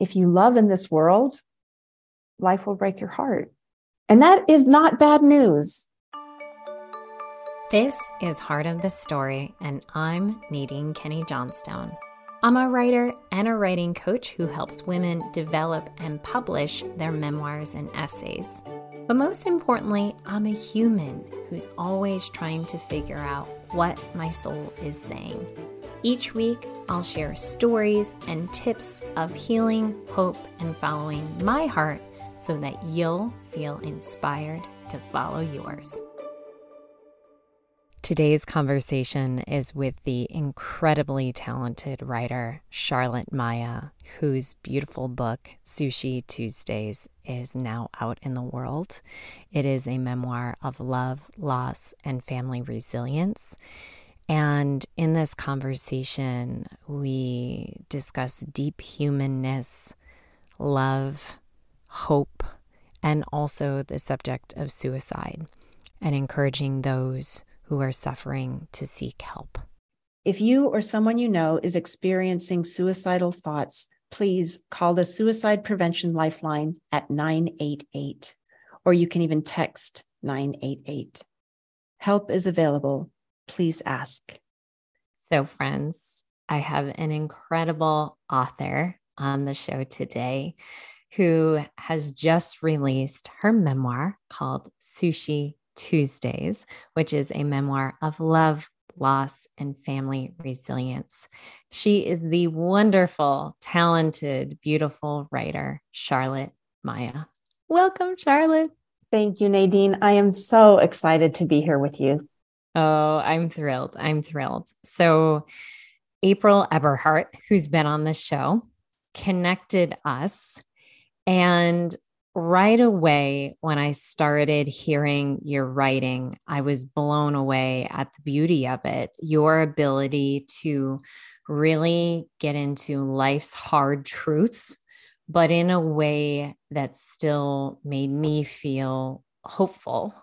if you love in this world, life will break your heart. And that is not bad news. This is Heart of the Story, and I'm Nadine Kenny Johnstone. I'm a writer and a writing coach who helps women develop and publish their memoirs and essays. But most importantly, I'm a human who's always trying to figure out what my soul is saying. Each week, I'll share stories and tips of healing, hope, and following my heart so that you'll feel inspired to follow yours. Today's conversation is with the incredibly talented writer Charlotte Maya, whose beautiful book, Sushi Tuesdays, is now out in the world. It is a memoir of love, loss, and family resilience. And in this conversation, we discuss deep humanness, love, hope, and also the subject of suicide and encouraging those who are suffering to seek help. If you or someone you know is experiencing suicidal thoughts, please call the Suicide Prevention Lifeline at 988, or you can even text 988. Help is available. Please ask. So, friends, I have an incredible author on the show today who has just released her memoir called Sushi Tuesdays, which is a memoir of love, loss, and family resilience. She is the wonderful, talented, beautiful writer, Charlotte Maya. Welcome, Charlotte. Thank you, Nadine. I am so excited to be here with you. Oh, I'm thrilled. I'm thrilled. So, April Eberhardt, who's been on the show, connected us and right away, when I started hearing your writing, I was blown away at the beauty of it, your ability to really get into life's hard truths, but in a way that still made me feel hopeful.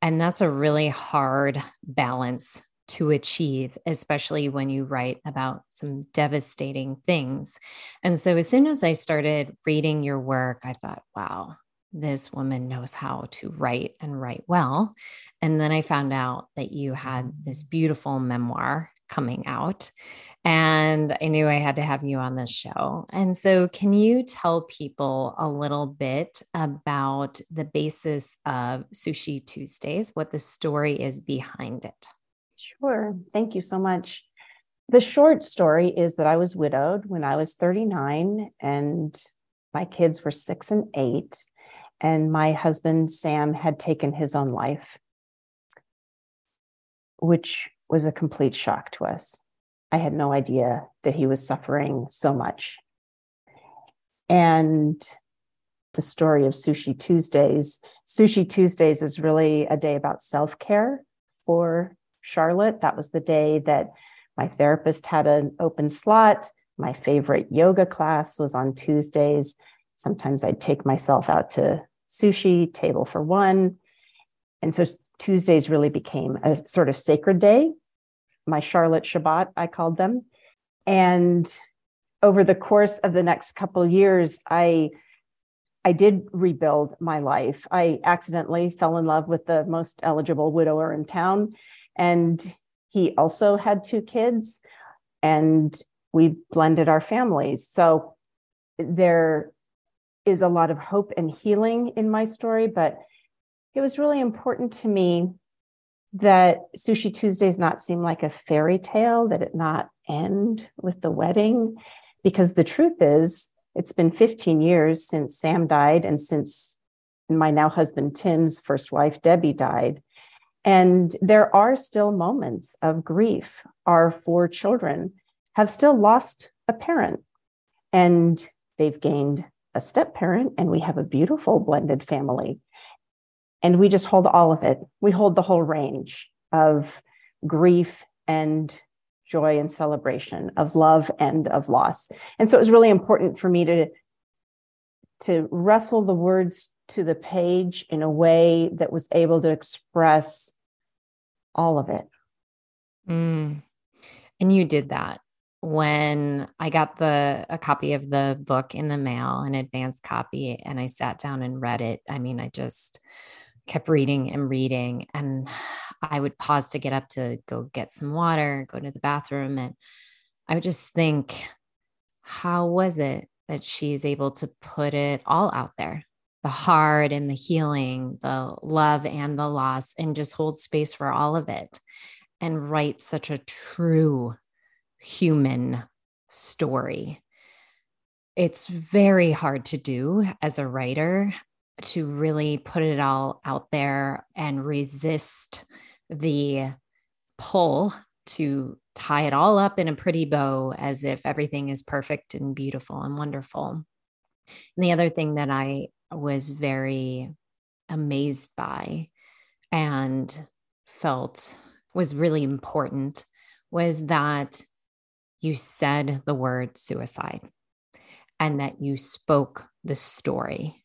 And that's a really hard balance to achieve, especially when you write about some devastating things. And so, as soon as I started reading your work, I thought, wow, this woman knows how to write and write well. And then I found out that you had this beautiful memoir coming out. And I knew I had to have you on this show. And so, can you tell people a little bit about the basis of Sushi Tuesdays, what the story is behind it? Sure. Thank you so much. The short story is that I was widowed when I was 39 and my kids were six and eight. And my husband, Sam, had taken his own life, which was a complete shock to us. I had no idea that he was suffering so much. And the story of Sushi Tuesdays. Sushi Tuesdays is really a day about self care for Charlotte. That was the day that my therapist had an open slot. My favorite yoga class was on Tuesdays. Sometimes I'd take myself out to sushi, table for one. And so Tuesdays really became a sort of sacred day. My Charlotte Shabbat, I called them. And over the course of the next couple years, I I did rebuild my life. I accidentally fell in love with the most eligible widower in town and he also had two kids, and we blended our families. So there is a lot of hope and healing in my story, but it was really important to me that Sushi Tuesdays not seem like a fairy tale, that it not end with the wedding. Because the truth is, it's been 15 years since Sam died and since my now husband Tim's first wife, Debbie, died. And there are still moments of grief. Our four children have still lost a parent and they've gained a step parent, and we have a beautiful blended family. And we just hold all of it. We hold the whole range of grief and joy and celebration, of love and of loss. And so it was really important for me to, to wrestle the words to the page in a way that was able to express all of it. Mm. And you did that. when I got the a copy of the book in the mail, an advance copy, and I sat down and read it, I mean, I just kept reading and reading and I would pause to get up to go get some water, go to the bathroom and I would just think how was it that she's able to put it all out there? The hard and the healing, the love and the loss and just hold space for all of it and write such a true human story. It's very hard to do as a writer to really put it all out there and resist the pull to tie it all up in a pretty bow as if everything is perfect and beautiful and wonderful. And the other thing that I was very amazed by and felt was really important was that you said the word suicide and that you spoke the story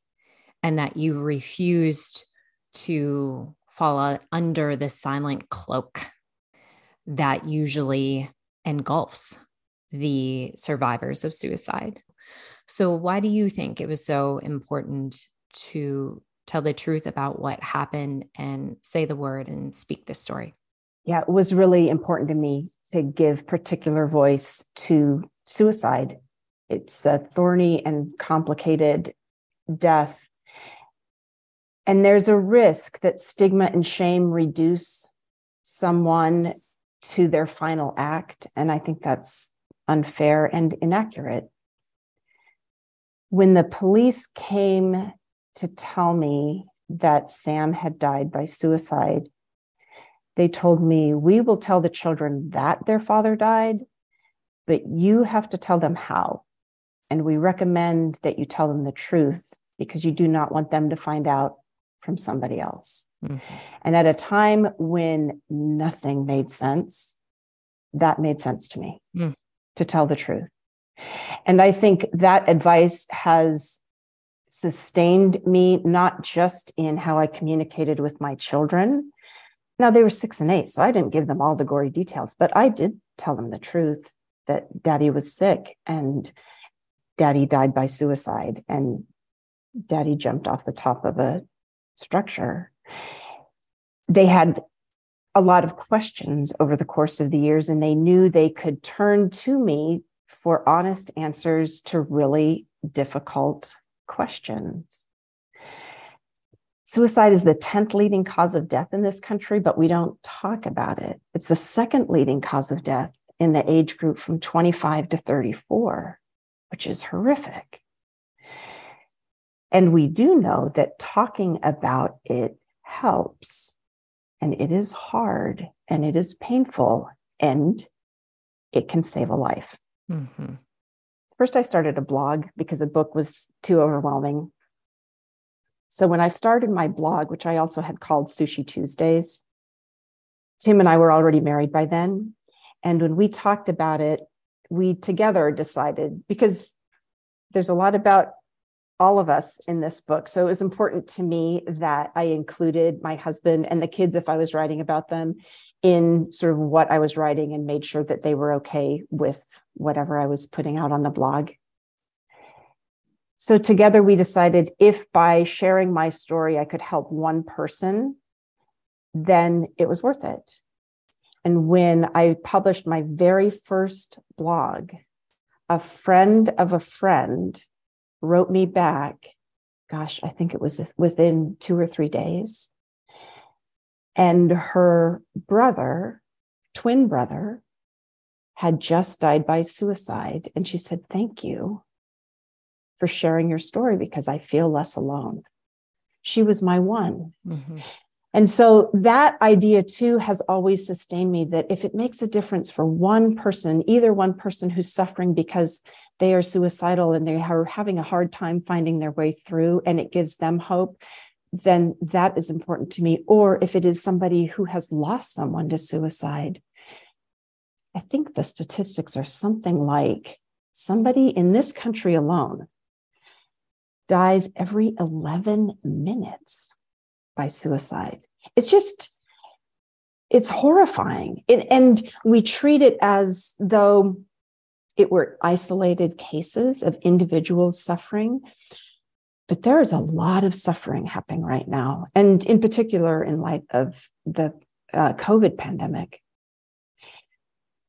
and that you refused to fall under the silent cloak that usually engulfs the survivors of suicide. So, why do you think it was so important to tell the truth about what happened and say the word and speak the story? Yeah, it was really important to me to give particular voice to suicide. It's a thorny and complicated death and there's a risk that stigma and shame reduce someone to their final act. And I think that's unfair and inaccurate. When the police came to tell me that Sam had died by suicide, they told me, We will tell the children that their father died, but you have to tell them how. And we recommend that you tell them the truth because you do not want them to find out from somebody else. Mm-hmm. And at a time when nothing made sense, that made sense to me mm. to tell the truth. And I think that advice has sustained me, not just in how I communicated with my children. Now, they were six and eight, so I didn't give them all the gory details, but I did tell them the truth that daddy was sick and daddy died by suicide and daddy jumped off the top of a structure, they had a lot of questions over the course of the years, and they knew they could turn to me for honest answers to really difficult questions. Suicide is the 10th leading cause of death in this country, but we don't talk about it. It's the second leading cause of death in the age group from 25 to 34, which is horrific. And we do know that talking about it helps. And it is hard and it is painful and it can save a life. Mm-hmm. First, I started a blog because a book was too overwhelming. So when I started my blog, which I also had called Sushi Tuesdays, Tim and I were already married by then. And when we talked about it, we together decided because there's a lot about all of us in this book. So it was important to me that I included my husband and the kids, if I was writing about them, in sort of what I was writing and made sure that they were okay with whatever I was putting out on the blog. So together we decided if by sharing my story I could help one person, then it was worth it. And when I published my very first blog, a friend of a friend wrote me back, gosh, I think it was within two or three days. And her brother, twin brother, had just died by suicide. And she said, Thank you for sharing your story because I feel less alone. She was my one. Mm-hmm. And so that idea too has always sustained me that if it makes a difference for one person, either one person who's suffering because they are suicidal and they are having a hard time finding their way through and it gives them hope then that is important to me. Or if it is somebody who has lost someone to suicide i think the statistics are something like somebody in this country alone dies every 11 minutes by suicide. It's just it's horrifying. It, and we treat it as though it were isolated cases of individuals suffering. But there is a lot of suffering happening right now, and in particular, in light of the uh, COVID pandemic.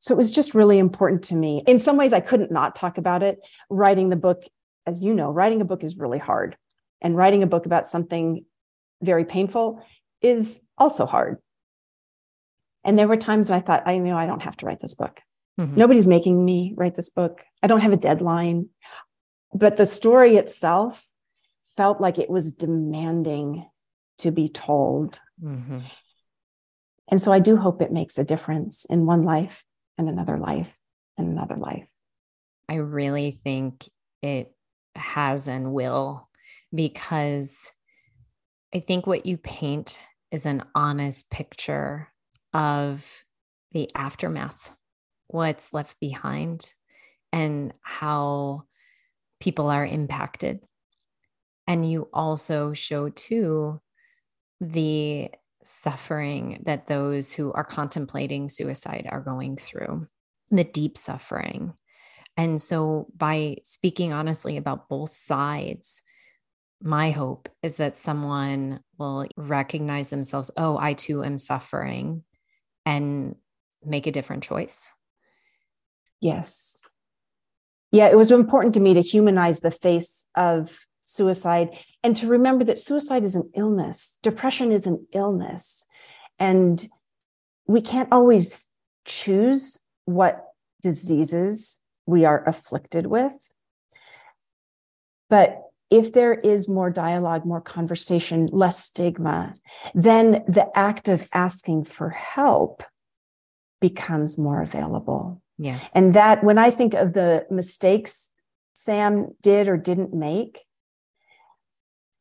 So it was just really important to me. In some ways, I couldn't not talk about it. Writing the book, as you know, writing a book is really hard. And writing a book about something very painful is also hard. And there were times I thought, I know I don't have to write this book. Mm-hmm. Nobody's making me write this book. I don't have a deadline. But the story itself felt like it was demanding to be told. Mm-hmm. And so I do hope it makes a difference in one life and another life and another life. I really think it has and will because I think what you paint is an honest picture of the aftermath, what's left behind, and how people are impacted. And you also show, too, the suffering that those who are contemplating suicide are going through, the deep suffering. And so, by speaking honestly about both sides, my hope is that someone will recognize themselves, oh, I too am suffering, and make a different choice. Yes. Yeah, it was important to me to humanize the face of suicide and to remember that suicide is an illness, depression is an illness. And we can't always choose what diseases we are afflicted with. But if there is more dialogue, more conversation, less stigma, then the act of asking for help becomes more available. Yes. And that when I think of the mistakes Sam did or didn't make,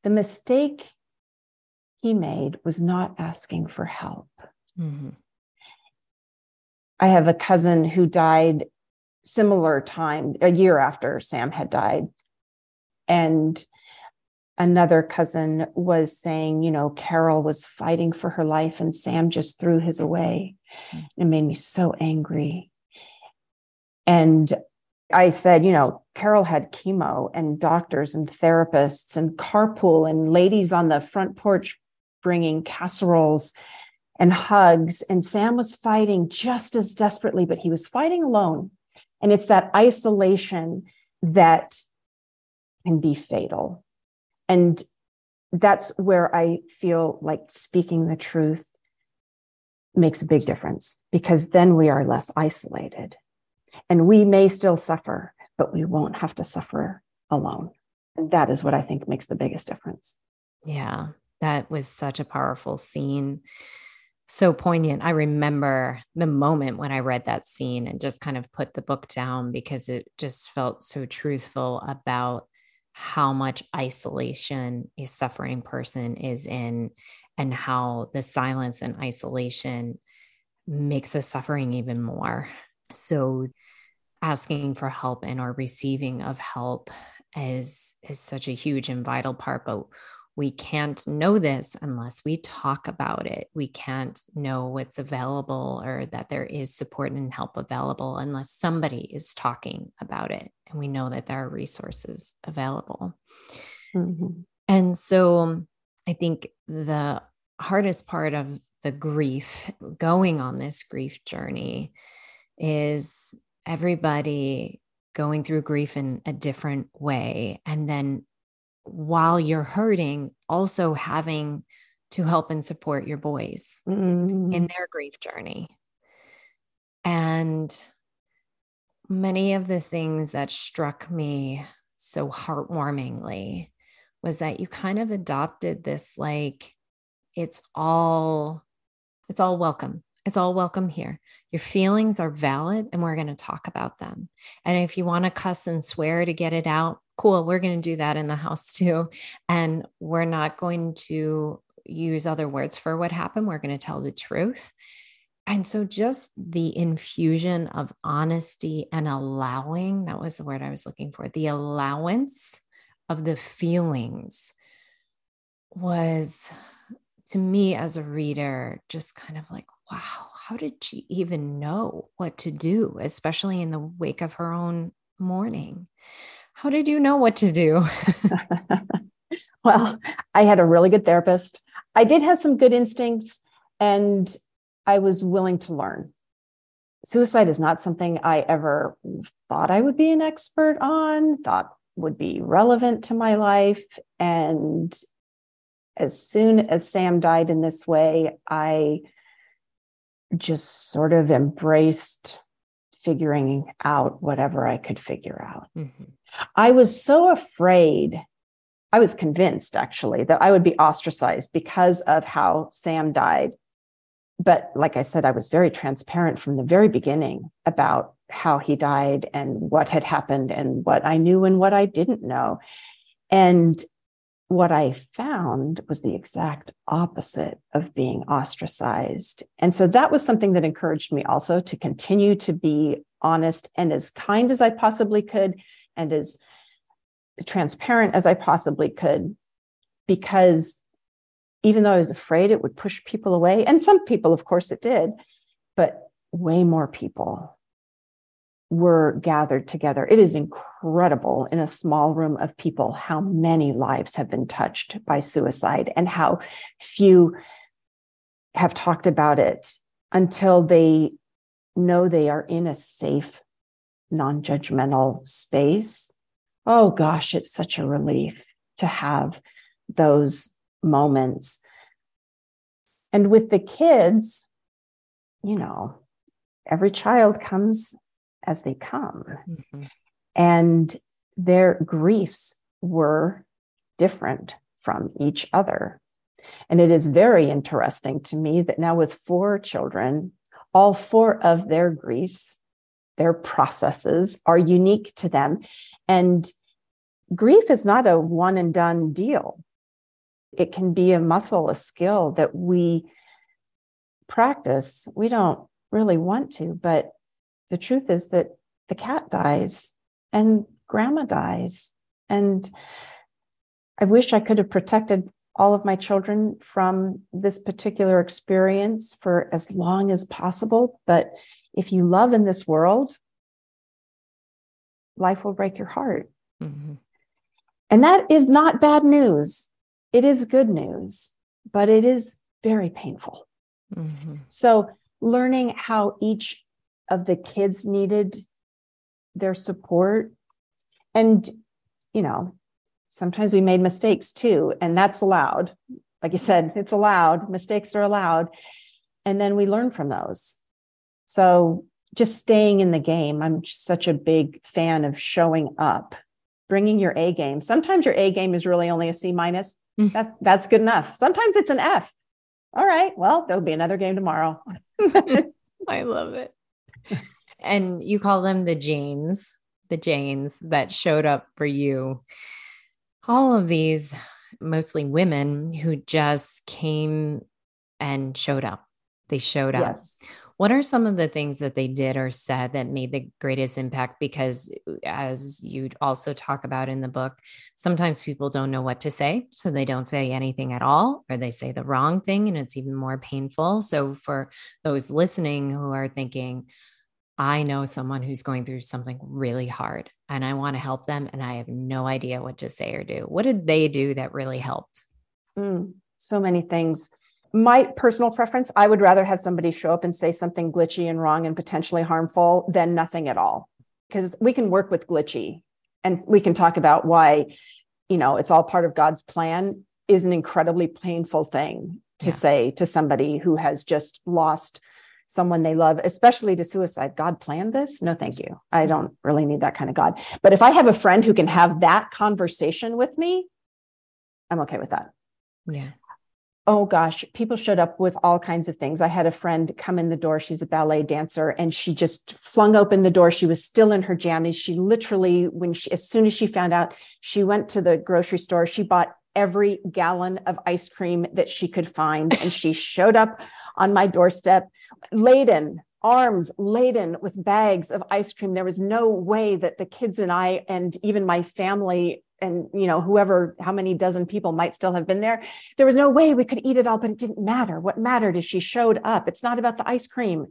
the mistake he made was not asking for help. Mm-hmm. I have a cousin who died similar time, a year after Sam had died. And another cousin was saying, you know, Carol was fighting for her life and Sam just threw his away. Mm-hmm. It made me so angry. And I said, you know, Carol had chemo and doctors and therapists and carpool and ladies on the front porch bringing casseroles and hugs. And Sam was fighting just as desperately, but he was fighting alone. And it's that isolation that can be fatal. And that's where I feel like speaking the truth makes a big difference because then we are less isolated. And we may still suffer, but we won't have to suffer alone. And that is what I think makes the biggest difference. Yeah, that was such a powerful scene. So poignant. I remember the moment when I read that scene and just kind of put the book down because it just felt so truthful about how much isolation a suffering person is in and how the silence and isolation makes the suffering even more. So asking for help and or receiving of help is is such a huge and vital part but we can't know this unless we talk about it we can't know what's available or that there is support and help available unless somebody is talking about it and we know that there are resources available mm-hmm. and so i think the hardest part of the grief going on this grief journey is everybody going through grief in a different way. And then while you're hurting, also having to help and support your boys mm-hmm. in their grief journey. And many of the things that struck me so heartwarmingly was that you kind of adopted this like it's all it's all welcome it's all welcome here. Your feelings are valid and we're going to talk about them. And if you want to cuss and swear to get it out, cool. We're going to do that in the house too. And we're not going to use other words for what happened. We're going to tell the truth. And so, just the infusion of honesty and allowing that was the word I was looking for the allowance of the feelings was to me as a reader just kind of like wow, how did she even know what to do, especially in the wake of her own mourning? How did you know what to do? well, I had a really good therapist. I did have some good instincts and I was willing to learn. Suicide is not something I ever thought I would be an expert on, thought would be relevant to my life. And as soon as Sam died in this way, I just sort of embraced figuring out whatever I could figure out. Mm-hmm. I was so afraid. I was convinced actually that I would be ostracized because of how Sam died. But like I said, I was very transparent from the very beginning about how he died and what had happened and what I knew and what I didn't know. And what I found was the exact opposite of being ostracized. And so that was something that encouraged me also to continue to be honest and as kind as I possibly could and as transparent as I possibly could, because even though I was afraid it would push people away, and some people, of course, it did, but way more people were gathered together. It is incredible in a small room of people how many lives have been touched by suicide and how few have talked about it until they know they are in a safe, non judgmental space. Oh gosh, it's such a relief to have those moments. And with the kids, you know, every child comes as they come. Mm-hmm. And their griefs were different from each other. And it is very interesting to me that now, with four children, all four of their griefs, their processes are unique to them. And grief is not a one and done deal. It can be a muscle, a skill that we practice. We don't really want to, but the truth is that the cat dies and grandma dies. And I wish I could have protected all of my children from this particular experience for as long as possible. But if you love in this world, life will break your heart. Mm-hmm. And that is not bad news. It is good news, but it is very painful. Mm-hmm. So, learning how each of the kids needed their support. And, you know, sometimes we made mistakes too, and that's allowed. Like you said, it's allowed, mistakes are allowed. And then we learn from those. So just staying in the game, I'm such a big fan of showing up, bringing your A game. Sometimes your A game is really only a C minus. Mm. That, that's good enough. Sometimes it's an F. All right, well, there'll be another game tomorrow. I love it and you call them the Janes, the Janes that showed up for you. All of these, mostly women who just came and showed up. They showed up. Yes. What are some of the things that they did or said that made the greatest impact? Because, as you also talk about in the book, sometimes people don't know what to say. So they don't say anything at all, or they say the wrong thing, and it's even more painful. So, for those listening who are thinking, I know someone who's going through something really hard and I want to help them and I have no idea what to say or do. What did they do that really helped? Mm, so many things. My personal preference, I would rather have somebody show up and say something glitchy and wrong and potentially harmful than nothing at all. Because we can work with glitchy and we can talk about why, you know, it's all part of God's plan is an incredibly painful thing to yeah. say to somebody who has just lost someone they love, especially to suicide. God planned this? No, thank you. I mm-hmm. don't really need that kind of God. But if I have a friend who can have that conversation with me, I'm okay with that. Yeah. Oh gosh, people showed up with all kinds of things. I had a friend come in the door. She's a ballet dancer and she just flung open the door. She was still in her jammies. She literally, when she, as soon as she found out, she went to the grocery store. She bought every gallon of ice cream that she could find. And she showed up on my doorstep laden, arms laden with bags of ice cream. There was no way that the kids and I, and even my family, and you know whoever how many dozen people might still have been there there was no way we could eat it all but it didn't matter what mattered is she showed up it's not about the ice cream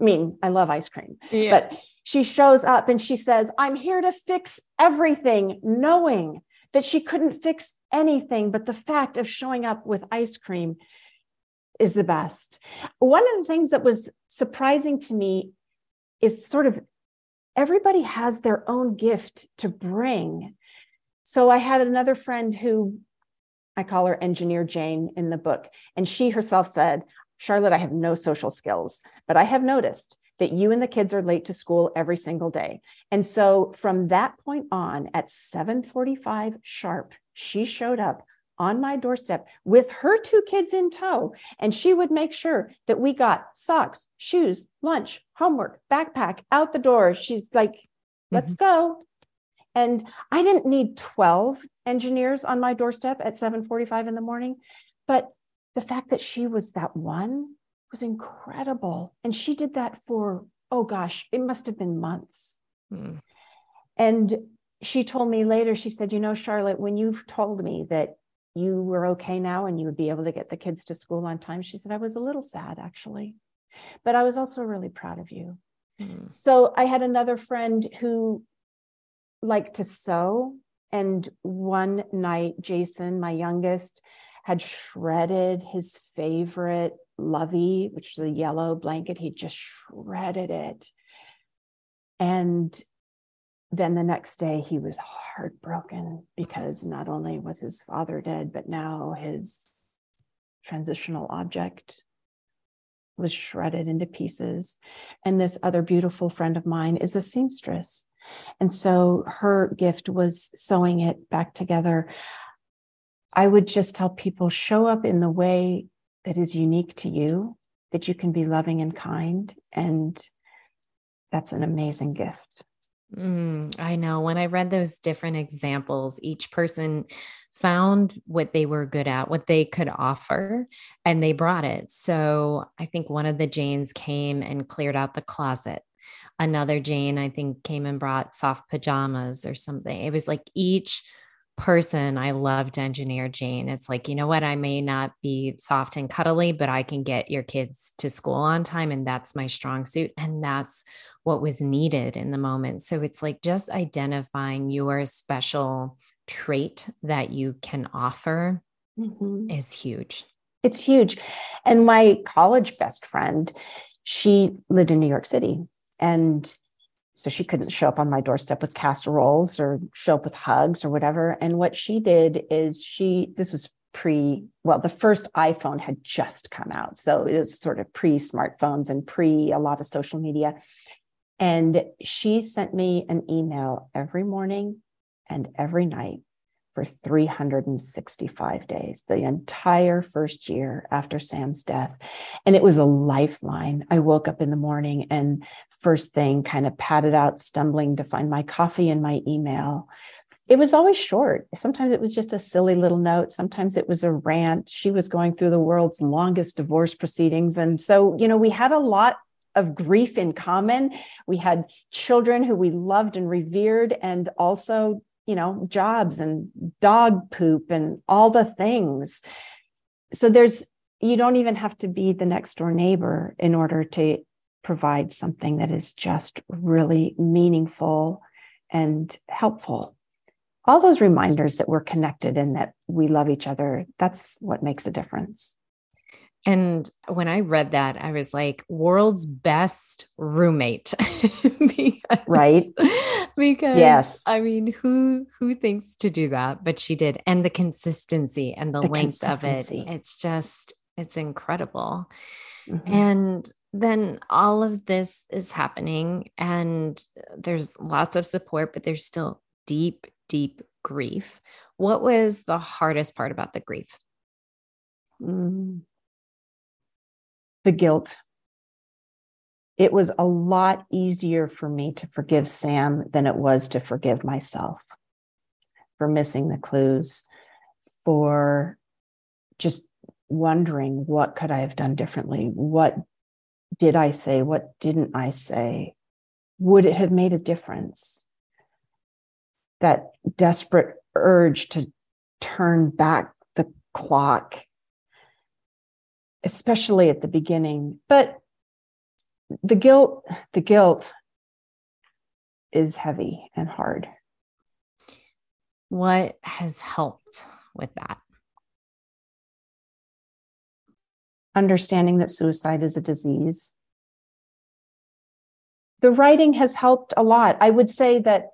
i mean i love ice cream yeah. but she shows up and she says i'm here to fix everything knowing that she couldn't fix anything but the fact of showing up with ice cream is the best. One of the things that was surprising to me is sort of everybody has their own gift to bring. So I had another friend who I call her Engineer Jane in the book, and she herself said, Charlotte, I have no social skills, but I have noticed that you and the kids are late to school every single day. And so from that point on at 7:45 sharp, she showed up on my doorstep with her two kids in tow and she would make sure that we got socks, shoes, lunch, homework, backpack out the door. She's like, "Let's mm-hmm. go." And I didn't need 12 engineers on my doorstep at 7:45 in the morning, but the fact that she was that one was incredible. And she did that for oh gosh, it must have been months. Hmm. And she told me later, she said, You know, Charlotte, when you've told me that you were okay now and you would be able to get the kids to school on time, she said, I was a little sad actually, but I was also really proud of you. Hmm. So I had another friend who liked to sew. And one night, Jason, my youngest, had shredded his favorite lovey, which was a yellow blanket. He just shredded it. And then the next day, he was heartbroken because not only was his father dead, but now his transitional object was shredded into pieces. And this other beautiful friend of mine is a seamstress. And so her gift was sewing it back together. I would just tell people show up in the way that is unique to you, that you can be loving and kind. And that's an amazing gift. Mm, I know. When I read those different examples, each person found what they were good at, what they could offer, and they brought it. So I think one of the Janes came and cleared out the closet another Jane, I think, came and brought soft pajamas or something. It was like each person I loved engineer Jane. It's like, you know what? I may not be soft and cuddly, but I can get your kids to school on time. And that's my strong suit. And that's what was needed in the moment. So it's like just identifying your special trait that you can offer mm-hmm. is huge. It's huge. And my college best friend, she lived in New York City and so she couldn't show up on my doorstep with casseroles or show up with hugs or whatever. And what she did is she, this was pre, well, the first iPhone had just come out. So it was sort of pre smartphones and pre a lot of social media. And she sent me an email every morning and every night for 365 days, the entire first year after Sam's death. And it was a lifeline. I woke up in the morning and first thing, kind of padded out, stumbling to find my coffee and my email. It was always short. Sometimes it was just a silly little note. Sometimes it was a rant. She was going through the world's longest divorce proceedings. And so, you know, we had a lot of grief in common. We had children who we loved and revered, and also, you know, jobs and dog poop and all the things. So there's, you don't even have to be the next door neighbor in order to provide something that is just really meaningful and helpful. All those reminders that we're connected and that we love each other, that's what makes a difference. And when I read that, I was like, world's best roommate. because, right. Because yes. I mean, who who thinks to do that? But she did. And the consistency and the, the length of it. It's just, it's incredible. Mm-hmm. And then all of this is happening and there's lots of support, but there's still deep, deep grief. What was the hardest part about the grief? Mm. The guilt. It was a lot easier for me to forgive Sam than it was to forgive myself for missing the clues, for just wondering what could I have done differently? What did I say? What didn't I say? Would it have made a difference? That desperate urge to turn back the clock, especially at the beginning. But the guilt, the guilt is heavy and hard. What has helped with that? Understanding that suicide is a disease. The writing has helped a lot. I would say that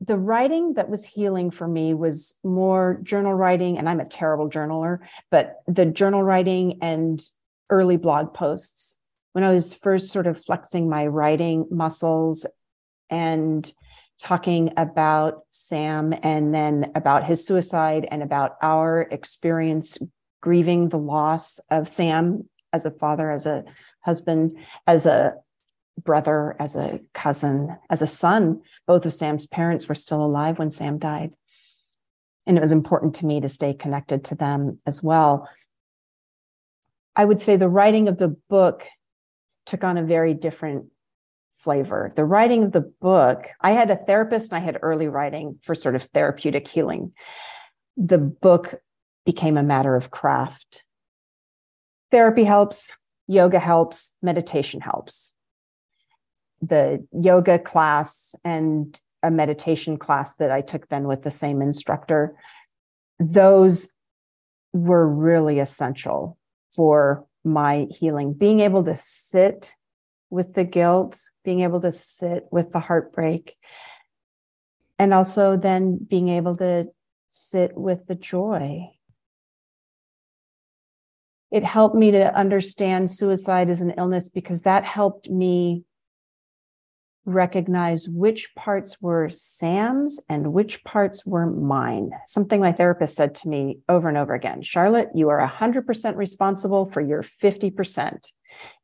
the writing that was healing for me was more journal writing, and I'm a terrible journaler, but the journal writing and early blog posts. When I was first sort of flexing my writing muscles and talking about Sam and then about his suicide and about our experience grieving the loss of Sam as a father, as a husband, as a brother, as a cousin, as a son. Both of Sam's parents were still alive when Sam died. And it was important to me to stay connected to them as well. I would say the writing of the book took on a very different flavor. The writing of the book, I had a therapist and I had early writing for sort of therapeutic healing. The book became a matter of craft. Therapy helps, yoga helps, meditation helps. The yoga class and a meditation class that I took then with the same instructor, those were really essential for my healing. Being able to sit with the guilt, being able to sit with the heartbreak, and also then being able to sit with the joy. It helped me to understand suicide as an illness because that helped me recognize which parts were Sam's and which parts were mine. Something my therapist said to me over and over again Charlotte, you are 100% responsible for your 50%.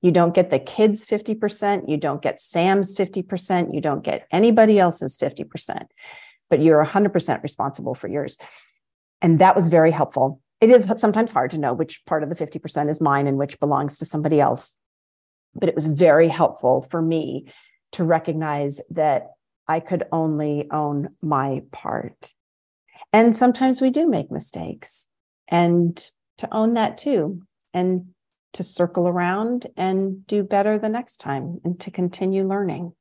You don't get the kids 50%, you don't get Sam's 50%, you don't get anybody else's 50%, but you're 100% responsible for yours. And that was very helpful. It is sometimes hard to know which part of the 50% is mine and which belongs to somebody else. But it was very helpful for me to recognize that I could only own my part. And sometimes we do make mistakes and to own that too. And to circle around and do better the next time and to continue learning.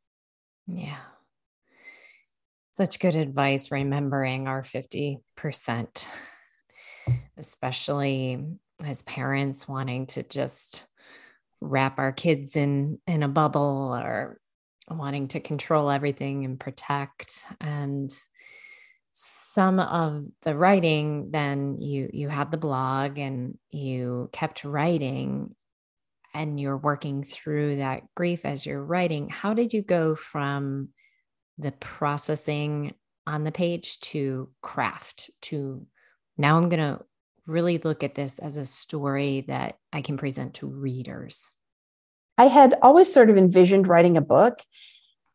Yeah. Such good advice, remembering our 50%, especially as parents wanting to just wrap our kids in in a bubble or wanting to control everything and protect. And some of the writing then you you had the blog and you kept writing and you're working through that grief as you're writing. How did you go from the processing on the page to craft to now i'm going to really look at this as a story that i can present to readers i had always sort of envisioned writing a book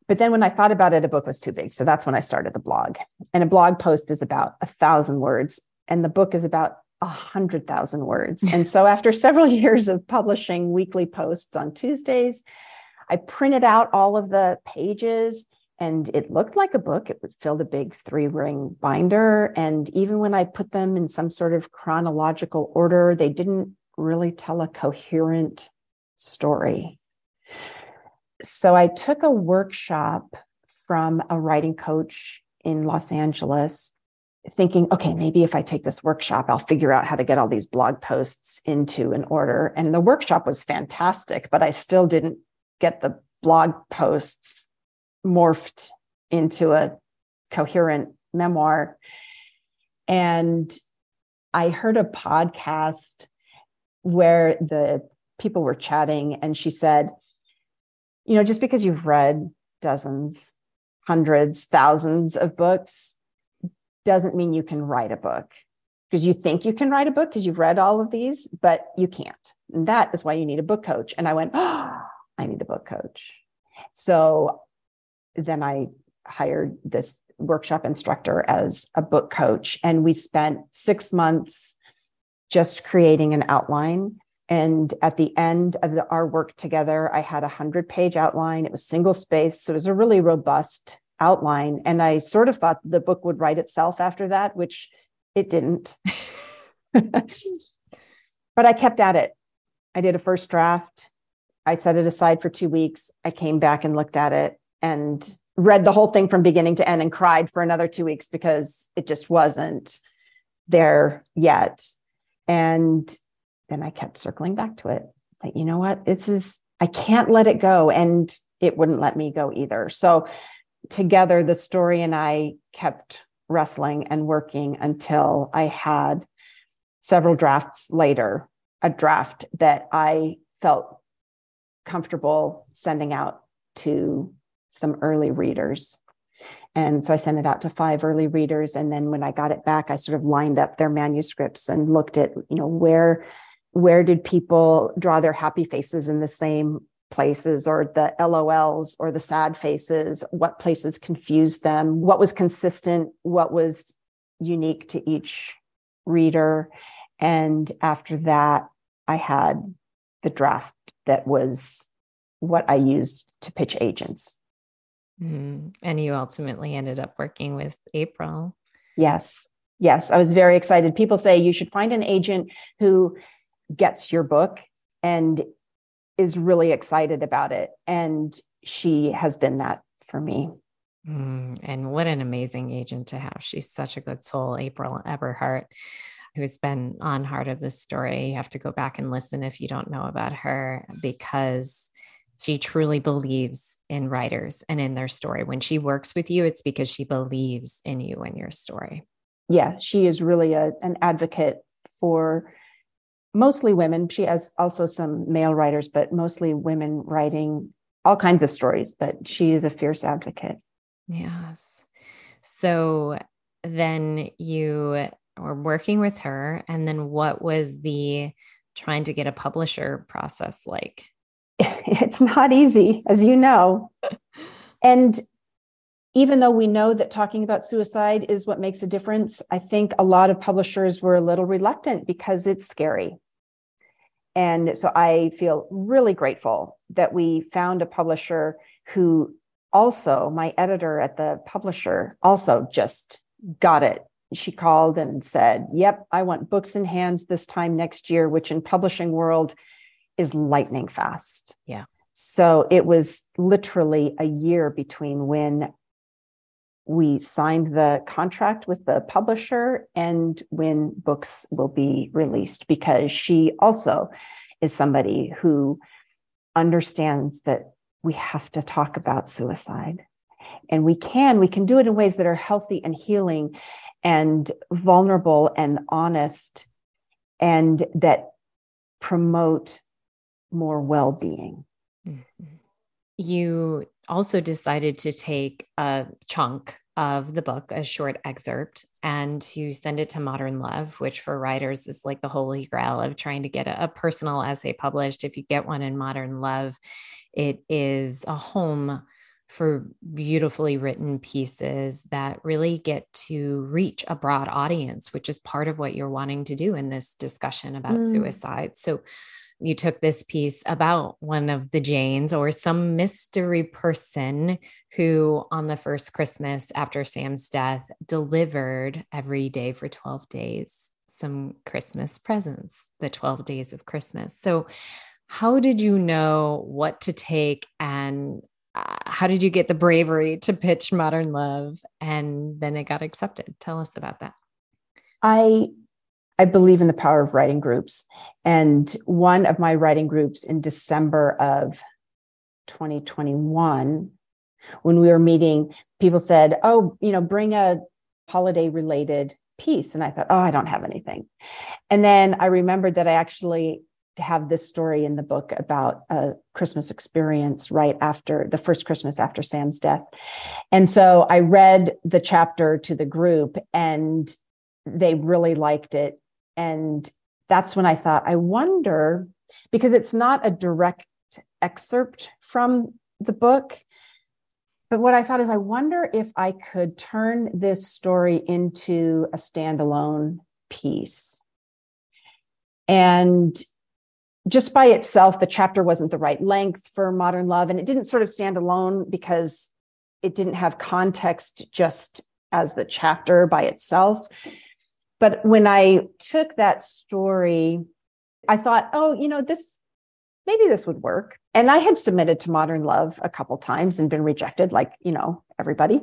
but then when I thought about it, a book was too big. So that's when I started the blog. And a blog post is about a thousand words, and the book is about a hundred thousand words. and so after several years of publishing weekly posts on Tuesdays, I printed out all of the pages and it looked like a book. It filled a big three ring binder. And even when I put them in some sort of chronological order, they didn't really tell a coherent story so I took a workshop from a writing coach in Los Angeles, thinking, okay, maybe if I take this workshop, I'll figure out how to get all these blog posts into an order. And the workshop was fantastic, but I still didn't get the blog posts morphed into a coherent memoir. And I heard a podcast where the people were chatting, and she said, you know, just because you've read dozens, hundreds, thousands of books doesn't mean you can write a book because you think you can write a book because you've read all of these, but you can't. And that is why you need a book coach. And I went, oh, I need a book coach. So then I hired this workshop instructor as a book coach. And we spent six months just creating an outline and at the end of the, our work together, I had a hundred page outline. It was single space. So it was a really robust outline. And I sort of thought the book would write itself after that, which it didn't. but I kept at it. I did a first draft. I set it aside for two weeks. I came back and looked at it and read the whole thing from beginning to end and cried for another two weeks because it just wasn't there yet. And then I kept circling back to it. Like, you know what? This is, I can't let it go. And it wouldn't let me go either. So together, the story and I kept wrestling and working until I had several drafts later, a draft that I felt comfortable sending out to some early readers. And so I sent it out to five early readers. And then when I got it back, I sort of lined up their manuscripts and looked at, you know, where where did people draw their happy faces in the same places or the LOLs or the sad faces? What places confused them? What was consistent? What was unique to each reader? And after that, I had the draft that was what I used to pitch agents. Mm. And you ultimately ended up working with April. Yes. Yes. I was very excited. People say you should find an agent who gets your book and is really excited about it. And she has been that for me. Mm, and what an amazing agent to have. She's such a good soul, April Eberhardt, who's been on Heart of the Story. You have to go back and listen if you don't know about her because she truly believes in writers and in their story. When she works with you, it's because she believes in you and your story. Yeah, she is really a, an advocate for mostly women. She has also some male writers, but mostly women writing all kinds of stories, but she is a fierce advocate. Yes. So then you were working with her. And then what was the trying to get a publisher process like? It's not easy, as you know. and even though we know that talking about suicide is what makes a difference, I think a lot of publishers were a little reluctant because it's scary. And so I feel really grateful that we found a publisher who also, my editor at the publisher, also just got it. She called and said, Yep, I want books in hands this time next year, which in publishing world is lightning fast. Yeah. So it was literally a year between when we signed the contract with the publisher and when books will be released because she also is somebody who understands that we have to talk about suicide and we can we can do it in ways that are healthy and healing and vulnerable and honest and that promote more well-being mm-hmm. you also decided to take a chunk of the book, a short excerpt, and to send it to Modern Love, which for writers is like the holy grail of trying to get a, a, personal essay published. If you get one in Modern Love, it is a home for beautifully written pieces that really get to reach a broad audience, which is part of what you're wanting to do in this discussion about mm. suicide. So, you took this piece about one of the Janes or some mystery person who, on the first Christmas after Sam's death, delivered every day for 12 days some Christmas presents, the 12 days of Christmas. So, how did you know what to take and uh, how did you get the bravery to pitch Modern Love and then it got accepted? Tell us about that. I I believe in the power of writing groups. And one of my writing groups in December of 2021, when we were meeting, people said, Oh, you know, bring a holiday related piece. And I thought, Oh, I don't have anything. And then I remembered that I actually have this story in the book about a Christmas experience right after the first Christmas after Sam's death. And so I read the chapter to the group and they really liked it. And that's when I thought, I wonder, because it's not a direct excerpt from the book. But what I thought is, I wonder if I could turn this story into a standalone piece. And just by itself, the chapter wasn't the right length for modern love. And it didn't sort of stand alone because it didn't have context just as the chapter by itself. But when I took that story, I thought, oh, you know, this maybe this would work. And I had submitted to Modern Love a couple times and been rejected, like, you know, everybody.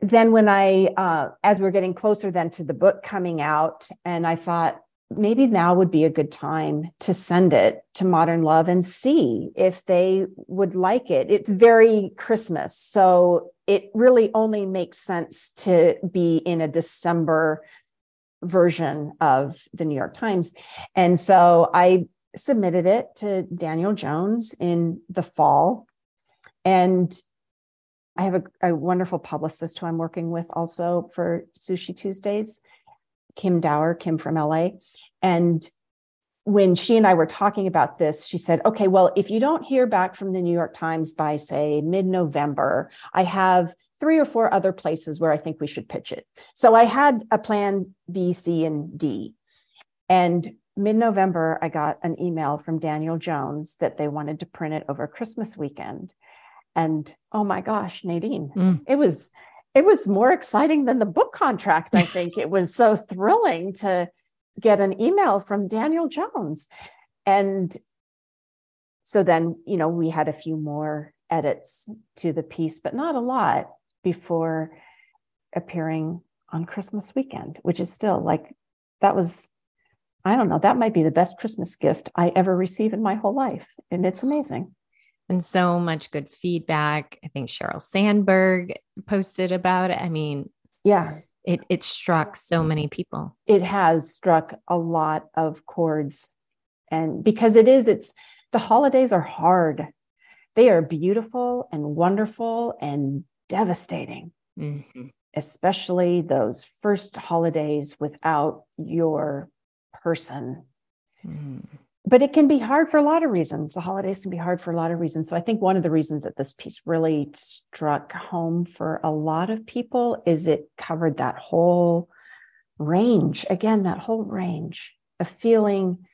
Then when I, uh, as we are getting closer then to the book coming out, and I thought, maybe now would be a good time to send it to Modern Love and see if they would like it. It's very Christmas. So it really only makes sense to be in a December version of the New York Times. And so I submitted it to Daniel Jones in the fall. And I have a, a wonderful publicist who I'm working with also for Sushi Tuesdays, Kim Dower, Kim from LA. And when she and I were talking about this, she said, okay, well, if you don't hear back from the New York Times by, say, mid November, I have three or four other places where I think we should pitch it. So I had a plan B, C, and D. And mid November, I got an email from Daniel Jones that they wanted to print it over Christmas weekend. And oh my gosh, Nadine, mm. it was it was more exciting than the book contract. I think it was so thrilling to get an email from Daniel Jones. And so then, you know, we had a few more edits to the piece, but not a lot before appearing on Christmas weekend, which is still like that was, I don't know, that might be the best Christmas gift I ever received in my whole life. And it's amazing. And so much good feedback. I think Sheryl Sandberg posted about it. I mean, yeah, it it struck so many people it has struck a lot of chords and because it is it's the holidays are hard they are beautiful and wonderful and devastating mm-hmm. especially those first holidays without your person mm but it can be hard for a lot of reasons. The holidays can be hard for a lot of reasons. So I think one of the reasons that this piece really struck home for a lot of people is it covered that whole range, again, that whole range of feeling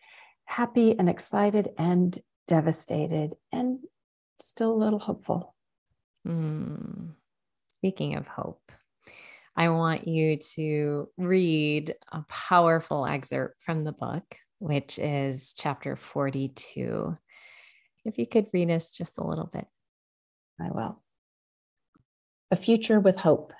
happy and excited and devastated and still a little hopeful. Mm. Speaking of hope, I want you to read a powerful excerpt from the book which is chapter 42. If you could read us just a little bit. I will. A Future with Hope.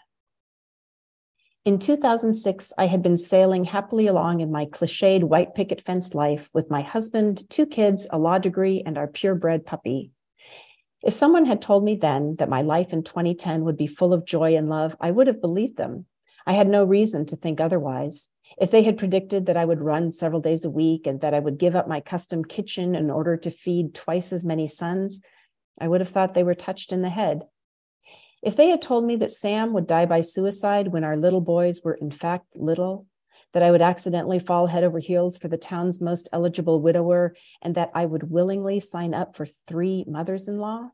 In 2006, I had been sailing happily along in my cliched white picket fence life with my husband, two kids, a law degree, and our purebred puppy. If someone had told me then that my life in 2010 would be full of joy and love, I would have believed them. I had no reason to think otherwise. If they had predicted that I would run several days a week and that I would give up my custom kitchen in order to feed twice as many sons, I would have thought they were touched in the head. If they had told me that Sam would die by suicide when our little boys were in fact little, that I would accidentally fall head over heels for the town's most eligible widower, and that I would willingly sign up for three mothers in law,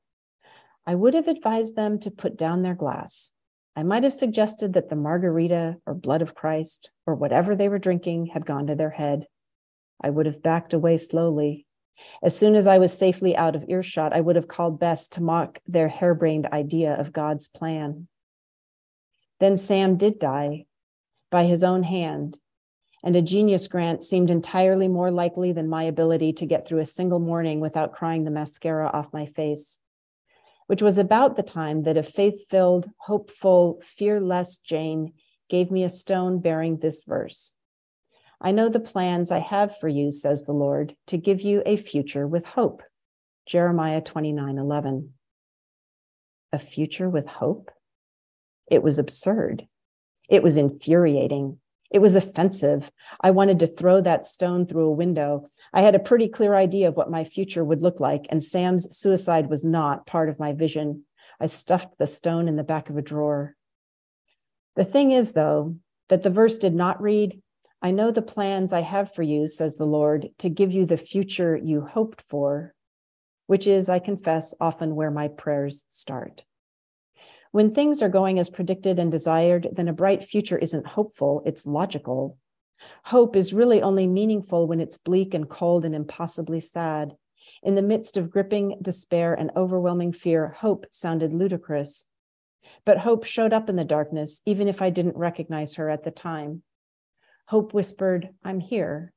I would have advised them to put down their glass I might have suggested that the margarita or blood of Christ or whatever they were drinking had gone to their head. I would have backed away slowly. As soon as I was safely out of earshot, I would have called Bess to mock their harebrained idea of God's plan. Then Sam did die by his own hand, and a genius grant seemed entirely more likely than my ability to get through a single morning without crying the mascara off my face which was about the time that a faith filled, hopeful, fearless Jane gave me a stone bearing this verse I know the plans I have for you, says the Lord, to give you a future with hope. Jeremiah 29 11. A future with hope? It was absurd. It was infuriating. It was offensive. I wanted to throw that stone through a window. I had a pretty clear idea of what my future would look like, and Sam's suicide was not part of my vision. I stuffed the stone in the back of a drawer. The thing is, though, that the verse did not read, I know the plans I have for you, says the Lord, to give you the future you hoped for, which is, I confess, often where my prayers start. When things are going as predicted and desired, then a bright future isn't hopeful, it's logical. Hope is really only meaningful when it's bleak and cold and impossibly sad. In the midst of gripping despair and overwhelming fear, hope sounded ludicrous. But Hope showed up in the darkness, even if I didn't recognize her at the time. Hope whispered, I'm here.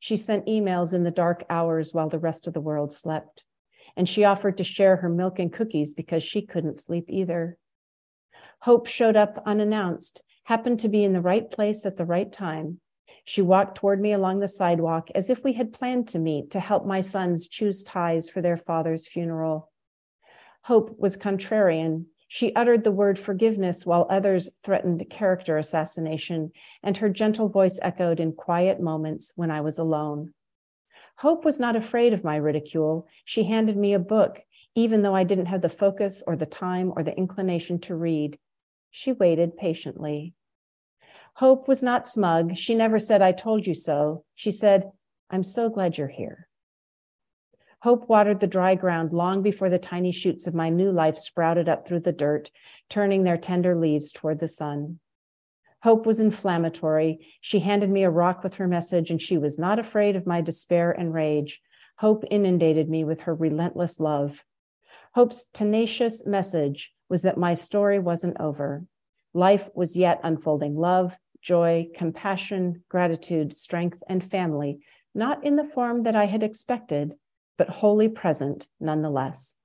She sent emails in the dark hours while the rest of the world slept. And she offered to share her milk and cookies because she couldn't sleep either. Hope showed up unannounced, happened to be in the right place at the right time. She walked toward me along the sidewalk as if we had planned to meet to help my sons choose ties for their father's funeral. Hope was contrarian. She uttered the word forgiveness while others threatened character assassination, and her gentle voice echoed in quiet moments when I was alone. Hope was not afraid of my ridicule. She handed me a book, even though I didn't have the focus or the time or the inclination to read. She waited patiently. Hope was not smug. She never said, I told you so. She said, I'm so glad you're here. Hope watered the dry ground long before the tiny shoots of my new life sprouted up through the dirt, turning their tender leaves toward the sun. Hope was inflammatory. She handed me a rock with her message, and she was not afraid of my despair and rage. Hope inundated me with her relentless love. Hope's tenacious message was that my story wasn't over. Life was yet unfolding love, joy, compassion, gratitude, strength, and family, not in the form that I had expected, but wholly present nonetheless.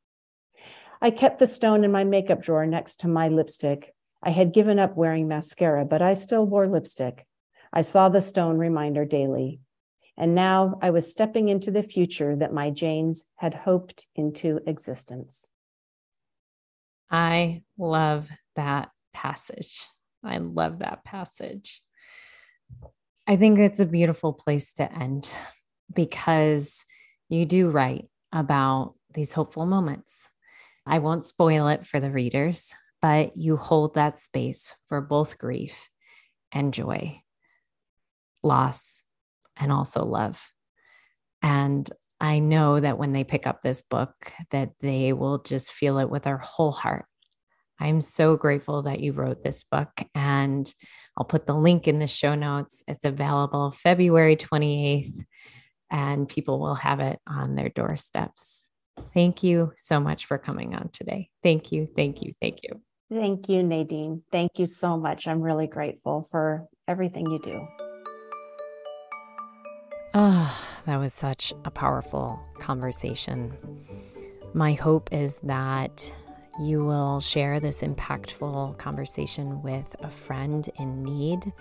I kept the stone in my makeup drawer next to my lipstick. I had given up wearing mascara, but I still wore lipstick. I saw the stone reminder daily. And now I was stepping into the future that my Janes had hoped into existence. I love that passage. I love that passage. I think it's a beautiful place to end because you do write about these hopeful moments. I won't spoil it for the readers, but you hold that space for both grief and joy, loss, and also love. And I know that when they pick up this book that they will just feel it with their whole heart I'm so grateful that you wrote this book and I'll put the link in the show notes. It's available February 28th and people will have it on their doorsteps. Thank you so much for coming on today. Thank you. Thank you. Thank you. Thank you, Nadine. Thank you so much. I'm really grateful for everything you do. Ah, oh, that was such a powerful conversation. My hope is that you will share this impactful conversation with a friend in need,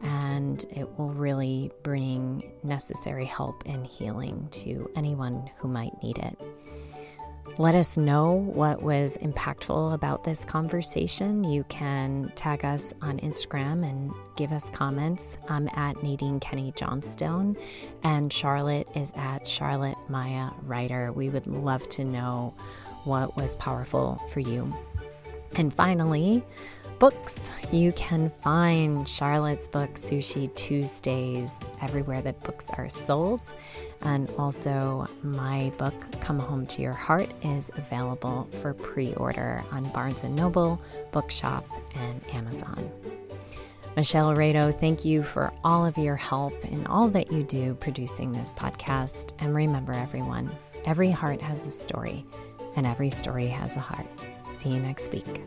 and it will really bring necessary help and healing to anyone who might need it. Let us know what was impactful about this conversation. You can tag us on Instagram and give us comments. I'm at Nadine Kenney Johnstone, and Charlotte is at Charlotte Maya Writer. We would love to know what was powerful for you. And finally, books. You can find Charlotte's book, Sushi Tuesdays, everywhere that books are sold. And also, my book, Come Home to Your Heart, is available for pre order on Barnes and Noble, Bookshop, and Amazon. Michelle Rado, thank you for all of your help and all that you do producing this podcast. And remember, everyone, every heart has a story and every story has a heart. See you next week.